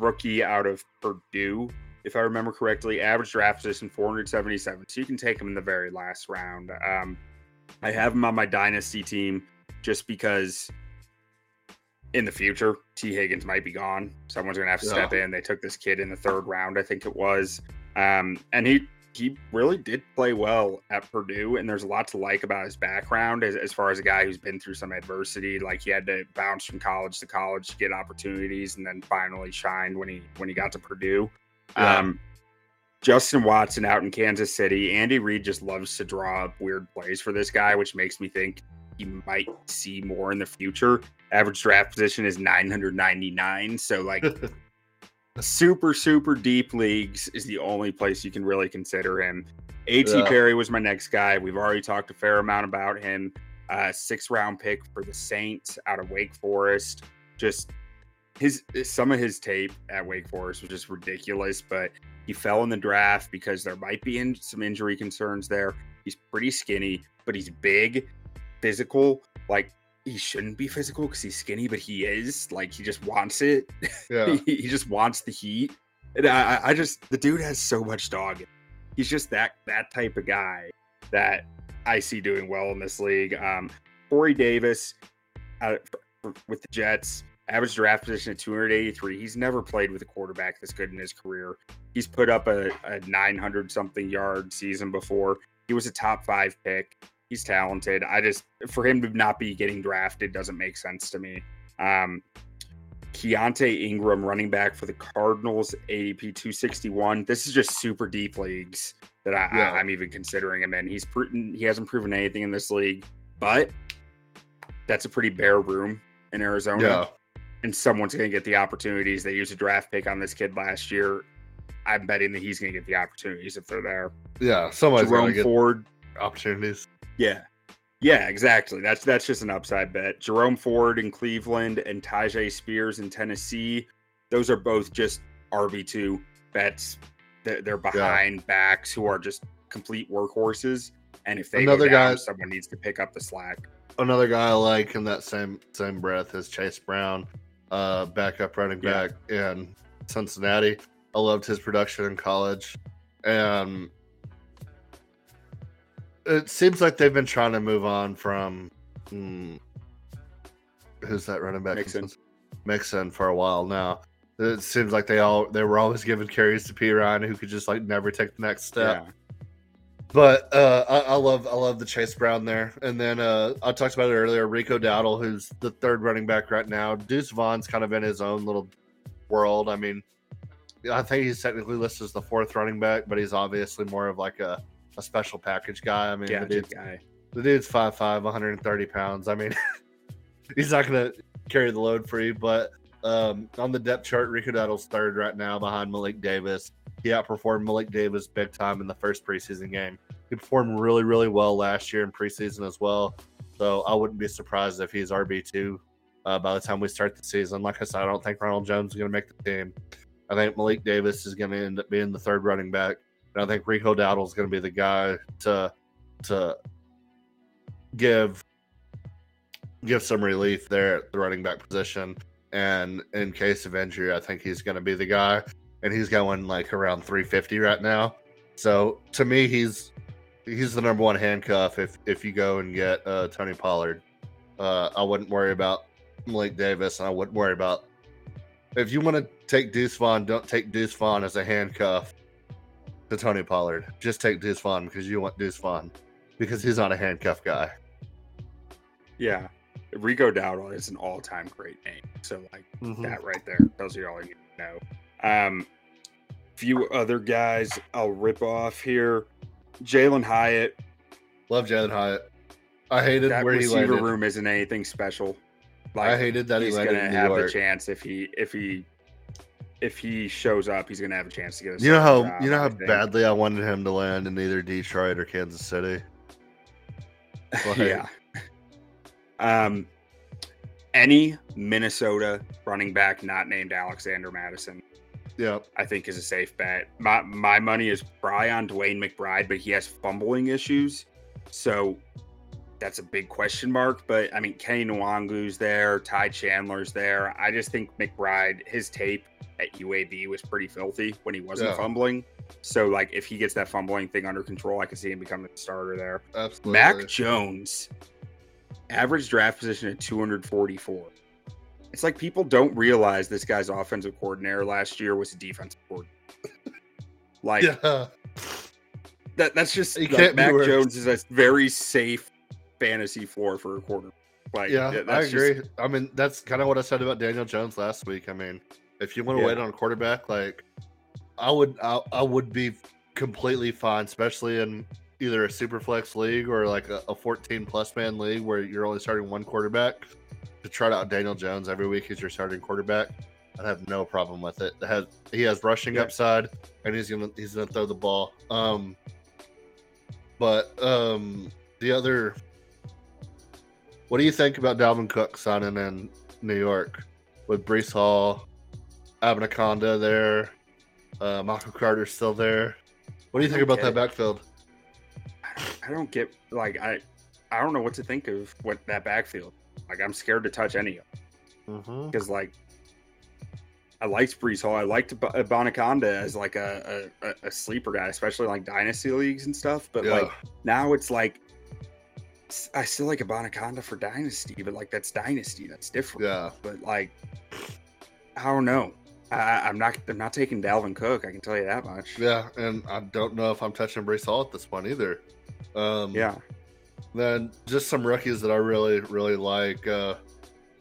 rookie out of Purdue, if I remember correctly. Average draft position 477. So you can take him in the very last round. Um, I have him on my dynasty team just because in the future Tee Higgins might be gone. Someone's gonna have to step in. They took this kid in the third round, I think it was. Um, and he he really did play well at Purdue, and there's a lot to like about his background as, as far as a guy who's been through some adversity. Like he had to bounce from college to college to get opportunities, and then finally shined when he when he got to Purdue. Yeah. Um, Justin Watson out in Kansas City. Andy Reid just loves to draw up weird plays for this guy, which makes me think might see more in the future. Average draft position is 999, so like super super deep leagues is the only place you can really consider him. At yeah. Perry was my next guy. We've already talked a fair amount about him. Uh, six round pick for the Saints out of Wake Forest. Just his some of his tape at Wake Forest was just ridiculous, but he fell in the draft because there might be in, some injury concerns there. He's pretty skinny, but he's big, physical. Like he shouldn't be physical because he's skinny, but he is. Like he just wants it. Yeah. he, he, just wants the heat. And I, I just the dude has so much dog. He's just that that type of guy that I see doing well in this league. Um, Corey Davis uh, with the Jets, average draft position at 283. He's never played with a quarterback this good in his career. He's put up a, a 900 something yard season before. He was a top five pick he's talented. I just for him to not be getting drafted doesn't make sense to me. Um, Keaontay Ingram, running back for the Cardinals, ADP 261. This is just super deep leagues. that I, Yeah. I, I'm even considering him in. He's proven he hasn't proven anything in this league, but that's a pretty bare room in Arizona. Yeah. And someone's going to get the opportunities. They used a draft pick on this kid last year. I'm betting that he's going to get the opportunities if they're there. Yeah. Somebody's going to get Ford, opportunities. Yeah. Yeah, exactly. That's that's just an upside bet. Jerome Ford in Cleveland and Tyjae Spears in Tennessee. Those are both just RB two bets. They're, they're behind backs who are just complete workhorses. And if they Another down, guy- someone needs to pick up the slack. Another guy I like in that same same breath is Chase Brown, uh, backup running Yeah. back in Cincinnati. I loved his production in college, and it seems like they've been trying to move on from hmm, who's that running back? Mixon. Mixon for a while now. It seems like they all they were always giving carries to Perine, who could just like never take the next step. Yeah. But uh, I, I love I love the Chase Brown there, and then uh, I talked about it earlier. Rico Dowdle, who's the third running back right now. Deuce Vaughn's kind of in his own little world. I mean, I think he's technically listed as the fourth running back, but he's obviously more of like a, a special package guy. I mean, the, dude's, guy. the dude's 5'5", 130 pounds. I mean, he's not gonna carry the load for you. But um, on the depth chart, Rico Dowdle's third right now behind Malik Davis. He outperformed Malik Davis big time in the first preseason game. He performed really, really well last year in preseason as well. So I wouldn't be surprised if he's RB two uh, by the time we start the season. Like I said, I don't think Ronald Jones is going to make the team. I think Malik Davis is going to end up being the third running back, and I think Rico Dowdle is going to be the guy to to give give some relief there at the running back position. And in case of injury, I think he's going to be the guy and he's going like around 350 right now. So to me, he's he's the number one handcuff if if you go and get uh, Tony Pollard. Uh, I wouldn't worry about Malik Davis, and I wouldn't worry about if you want to take Deuce Vaughn. Don't take Deuce Vaughn as a handcuff to Tony Pollard. Just take Deuce Vaughn because you want Deuce Vaughn because he's not a handcuff guy. Yeah. Rico Dowdle is an all-time great name. So like Mhm. that right there. Those are all you need to know. Um, few other guys I'll rip off here. Jalen Hyatt. Love Jalen Hyatt. I hated That where he receiver landed. room isn't anything special. I hated that he's landed gonna have York. the chance if he if he if he shows up, he's gonna have a chance to get. A You know how job, you know how think. badly I wanted him to land in either Detroit or Kansas City. Like, yeah. Um, any Minnesota running back not named Alexander Mattison, yeah, I think, is a safe bet. My my money is probably on DeWayne McBride, but he has fumbling issues, so that's a big question mark. But I mean, Kene Nwangwu's there, Ty Chandler's there. I just think McBride, his tape at UAB was pretty filthy when he wasn't Yeah. fumbling. So like, if he gets that fumbling thing under control, I can see him becoming the starter there. absolutely. Mac Jones, average draft position at 244. It's like people don't realize this guy's offensive coordinator last year was a defensive coordinator. Like yeah, that that's just like, Mac. Jones is a very safe fantasy floor for a quarter. Like yeah, I that's just- agree. I mean, that's kind of what I said about Daniel Jones last week. I mean, if you want to Yeah. wait on a quarterback, like I would, I, I would be completely fine, especially in either a super flex league or like a, a 14 plus man league where you're only starting one quarterback. To try out Daniel Jones every week as your starting quarterback, I'd have no problem with it. it has, he has rushing Yeah. upside, and he's gonna he's gonna throw the ball. Um, but um, the other what do you think about Dalvin Cook signing in New York with Breece Hall, Abanikanda there, uh, Michael Carter still there? What do you think about that backfield? I don't get like I I don't know what to think of what that backfield. Like I'm scared to touch any of Mm-hmm. because like I liked Breece Hall. I liked Abanikanda as like a, a a- sleeper guy, especially like dynasty leagues and stuff. But Yeah. like now it's like I still like Abanikanda for dynasty, but like that's dynasty. That's different. Yeah, But like I don't know. I, I'm not. I'm not taking Dalvin Cook. I can tell you that much. yeah, and I don't know if I'm touching Breece Hall at this point either. Um, Yeah. Then just some rookies that I really, really like, uh,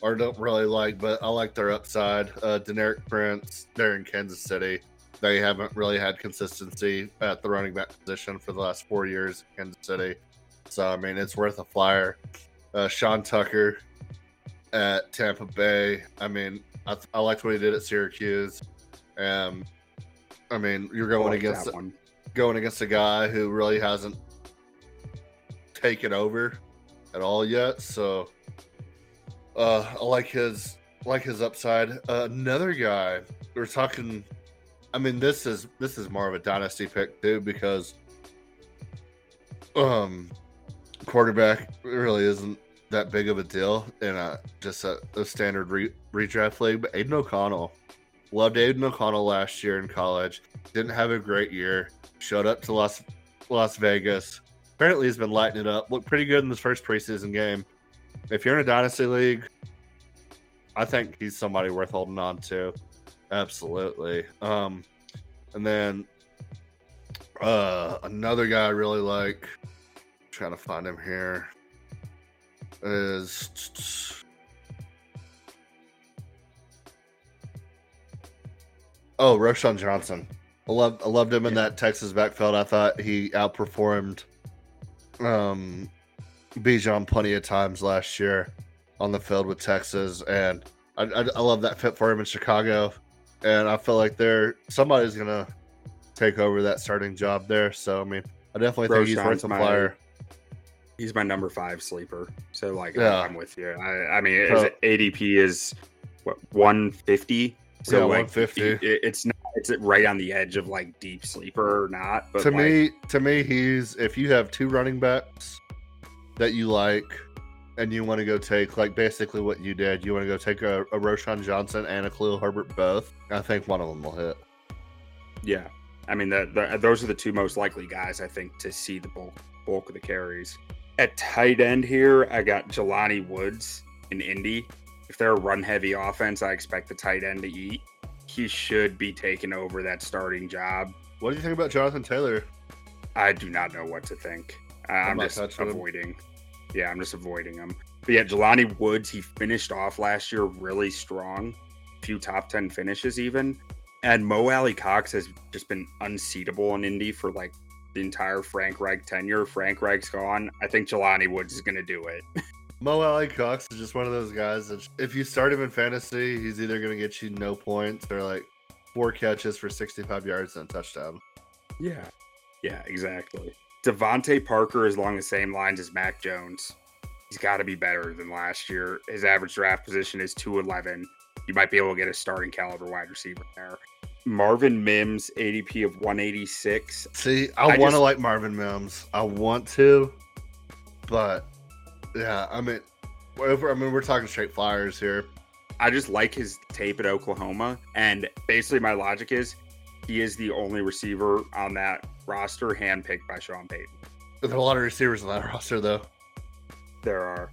or don't really like, but I like their upside. Uh, Deneric Prince, they're in Kansas City. they haven't really had consistency at the running back position for the last four years in Kansas City. So I mean, it's worth a flyer. Uh, Sean Tucker at Tampa Bay. I mean, I, I liked what he did at Syracuse. Um, I mean, you're going like against one. going against a guy who really hasn't taken over at all yet. So uh, I like his like his upside. Uh, another guy we're talking. I mean, this is this is more of a dynasty pick too because um quarterback really isn't that big of a deal in a just a, a standard re, redraft league. But Aidan O'Connell, loved Aidan O'Connell last year in college. Didn't have a great year. Showed up to Las Las Vegas. Apparently, he's been lighting it up. Looked pretty good in this first preseason game. If you're in a dynasty league, I think he's somebody worth holding on to. Absolutely. Um, and then uh, another guy I really like. Trying to find him here is oh Roschon Johnson. I loved I loved him in that Texas backfield. I thought he outperformed um Bijan plenty of times last year on the field with Texas, and I, I, I love that fit for him in Chicago. And I feel like they're somebody's gonna take over that starting job there. So I mean, I definitely think he's worth my- flyer. He's my number five sleeper. So like Yeah. I'm with you. I, I mean So- ADP is what 150. So Yeah, like 150. it- it's not it's right on the edge of like deep sleeper or not. But to like, me, to me, he's if you have two running backs that you like, and you want to go take like basically what you did, you want to go take a, a Roschon Johnson and a Khalil Herbert both. I think one of them will hit. Yeah, I mean the, the, those are the two most likely guys I think to see the bulk bulk of the carries. At tight end here, I got Jelani Woods in Indy. If they're a run heavy offense, I expect the tight end to eat. He should be taking over that starting job. What do you think about Jonathan Taylor? I do not know what to think. I- I'm just touching him. avoiding. Yeah, I'm just avoiding him. But yeah, Jelani Woods, he finished off last year really strong, few top ten finishes even. And Mo Alie-Cox has just been unseatable in Indy for like the entire Frank Reich tenure. Frank Reich's gone. I think Jelani Woods is gonna do it. Mo Alie-Cox is just one of those guys that if you start him in fantasy, he's either going to get you no points or like four catches for 65 yards and a touchdown. Yeah. Yeah, exactly. DeVante Parker is along the same lines as Mac Jones. He's got to be better than last year. His average draft position is 211. You might be able to get a starting caliber wide receiver there. Marvin Mims, ADP of 186. See, I, I want to just- like Marvin Mims. I want to, but yeah, I mean, over. I mean, we're talking straight flyers here. I just like his tape at Oklahoma. And basically, my logic is he is the only receiver on that roster handpicked by Sean Payton. There's a lot of receivers on that roster, though. there are.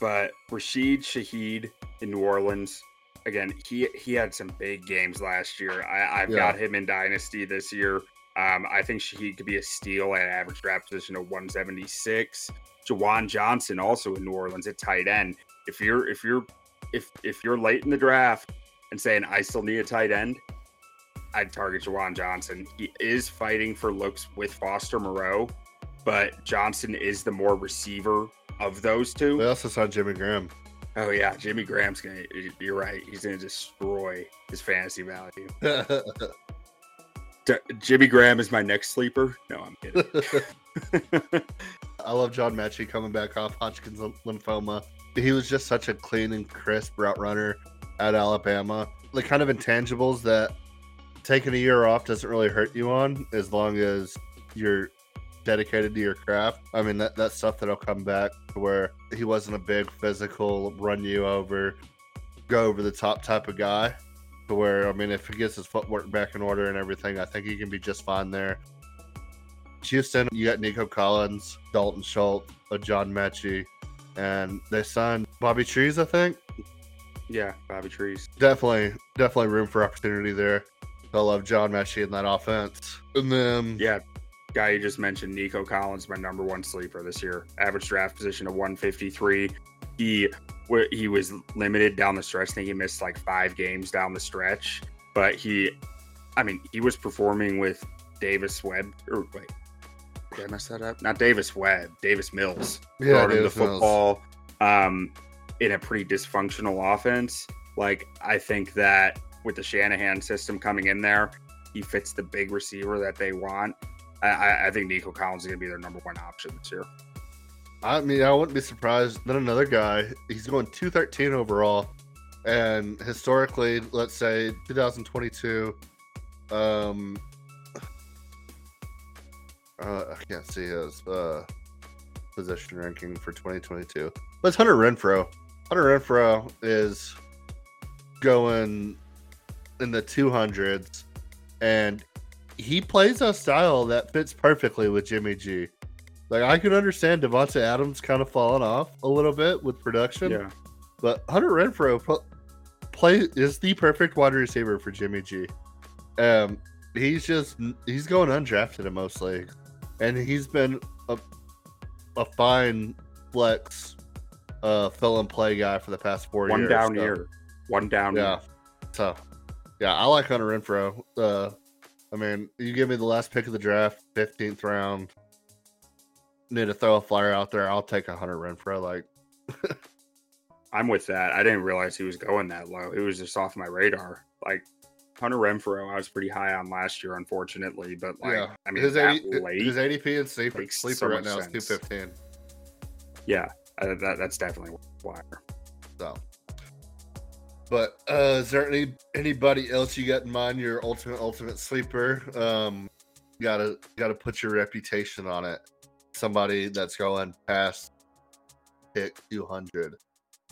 But Rashid Shaheed in New Orleans, again, he he had some big games last year. I, I've Yeah. got him in Dynasty this year. Um, I think Shaheed could be a steal at average draft position of 176. Juwan Johnson also in New Orleans at tight end. If you're if you're if if you're late in the draft and saying I still need a tight end, I'd target Juwan Johnson. He is fighting for looks with Foster Moreau, but Johnson is the more receiver of those two. They also signed Jimmy Graham. Oh yeah, Jimmy Graham's gonna. You're right. He's gonna destroy his fantasy value. D- Jimmy Graham is my next sleeper. No, I'm kidding. I love John Metchie coming back off Hodgkin's lymphoma. He was just such a clean and crisp route runner at Alabama. The kind of intangibles that taking a year off doesn't really hurt you on as long as you're dedicated to your craft. I mean, that, that's stuff that'll come back to where he wasn't a big physical, run you over, go over the top type of guy. To where, I mean, if he gets his footwork back in order and everything, I think he can be just fine there. Houston, you got Nico Collins, Dalton Schultz, a John Metchie, and they signed Bobby Trees, I think. yeah, Bobby Trees. Definitely, definitely room for opportunity there. I love John Metchie in that offense. And then, Yeah, guy you just mentioned, Nico Collins, my number one sleeper this year. Average draft position of 153. He he was limited down the stretch. I think he missed like five games down the stretch, but he I mean, he was performing with Davis Webb. Or wait, did I mess that up? Not Davis Webb, Davis Mills. Yeah, Davis the Mills. football um, in a pretty dysfunctional offense. Like, I think that with the Shanahan system coming in there, he fits the big receiver that they want. I, I, think Nico Collins is going to be their number one option this year. I mean, I wouldn't be surprised. Then another guy, he's going 213 overall. And historically, let's say 2022, um, uh, I can't see his uh, position ranking for 2022, but it's Hunter Renfrow. Hunter Renfrow is going in the 200s, and he plays a style that fits perfectly with Jimmy G. Like I can understand Davante Adams kind of falling off a little bit with production, Yeah. but Hunter Renfrow pl- play is the perfect wide receiver for Jimmy G. Um, he's just he's going undrafted in most leagues, and he's been a a fine flex, uh, fill and play guy for the past four One years. One down so- year. One down Yeah. year. So, yeah, I like Hunter Renfrow. Uh, I mean, you give me the last pick of the draft, fifteenth round. Need to throw a flyer out there. I'll take a Hunter Renfrow. Like, I'm with that. I didn't realize he was going that low. He was just off my radar. Like Hunter Renfrow, I was pretty high on last year, unfortunately. But like, yeah, I mean, his, that 80, late, his ADP and sleeper, sleeper so right now is two fifteen. yeah, uh, that, that's definitely why. So, but uh, is there any anybody else you got in mind? Your ultimate ultimate sleeper? Um, gotta gotta put your reputation on it. Somebody that's going past pick two hundred.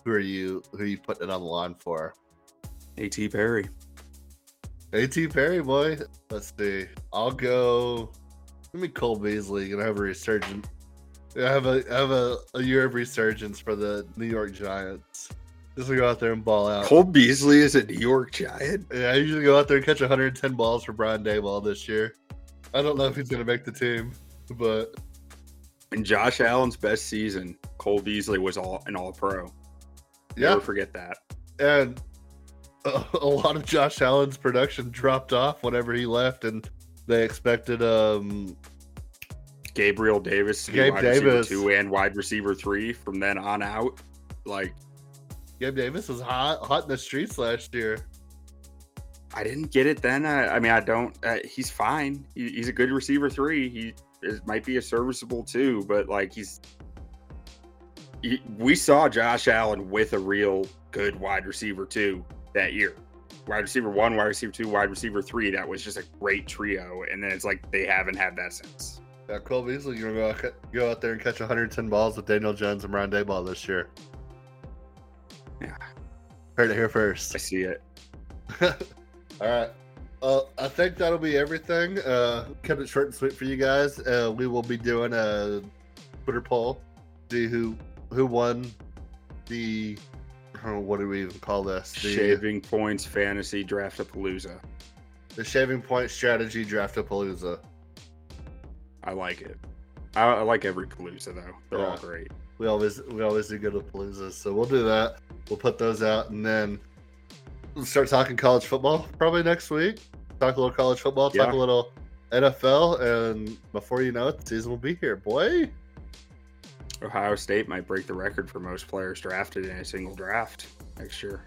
Who are you? Who are you putting it on the line for? A.T. Perry. A.T. Perry, boy. Let's see. I'll go. Give me Cole Beasley. Gonna have a resurgence. I have a have a, a year of resurgence for the New York Giants. Just go out there and ball out. Cole Beasley is a New York Giant. Yeah, I usually go out there and catch 110 balls for Brian Daboll this year. I don't know if he's gonna make the team, but In Josh Allen's best season, Cole Beasley was all an All Pro. yeah. Never forget that. And a, a lot of Josh Allen's production dropped off whenever he left, and they expected um Gabriel Davis, to be Gabe wide Davis. receiver two and wide receiver three from then on out. Like Gabe Davis was hot hot in the streets last year. I didn't get it then. I, I mean, I don't. Uh, he's fine. He, he's a good receiver three. He is, might be a serviceable two, but like he's. He, we saw Josh Allen with a real good wide receiver two that year. Wide receiver one, wide receiver two, wide receiver three. That was just a great trio, and then it's like they haven't had that since. Yeah, Cole Beasley gonna go out, go out there and catch 110 balls with Daniel Jones and Brian Daboll this year. Yeah. Heard it here first. I see it. All right. Uh, I think that'll be everything. Uh, kept it short and sweet for you guys. Uh, we will be doing a Twitter poll, see who who won the. Know, what do we even call this? The Shaving points fantasy draft of palooza. the shaving point strategy draft palooza. I like it. I, I like every palooza though. They're all great. We always we always do good with paloozas, so we'll do that. We'll put those out, and then we'll start talking college football probably next week. Talk a little college football, talk Yeah. a little NFL, and before you know it, the season will be here, boy. Ohio State might break the record for most players drafted in a single draft next year.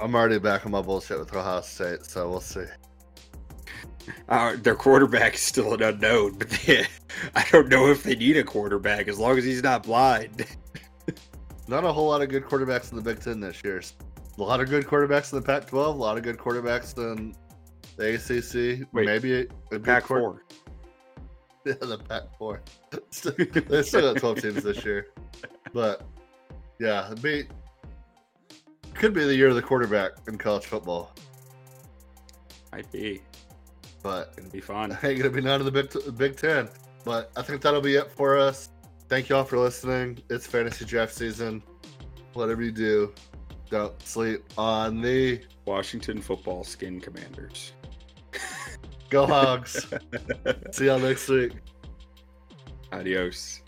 I'm already back on my bullshit with Ohio State, so we'll see. Uh, their quarterback is still an unknown, but they, I don't know if they need a quarterback as long as he's not blind. Not a whole lot of good quarterbacks in the Big Ten this year. A lot of good quarterbacks in the Pac-12. A lot of good quarterbacks in the ACC. Wait, maybe a, a good Pack quar- four. Yeah, the Pac-4. They still got 12 teams this year, but yeah, it'd be could be the year of the quarterback in college football, Might be. But it'll be fun. ain't gonna be none of the Big Big Ten. But I think that'll be it for us. Thank y'all for listening. It's fantasy draft season. Whatever you do, don't sleep on the Washington football skin commanders. Go Hogs. See y'all next week. Adios.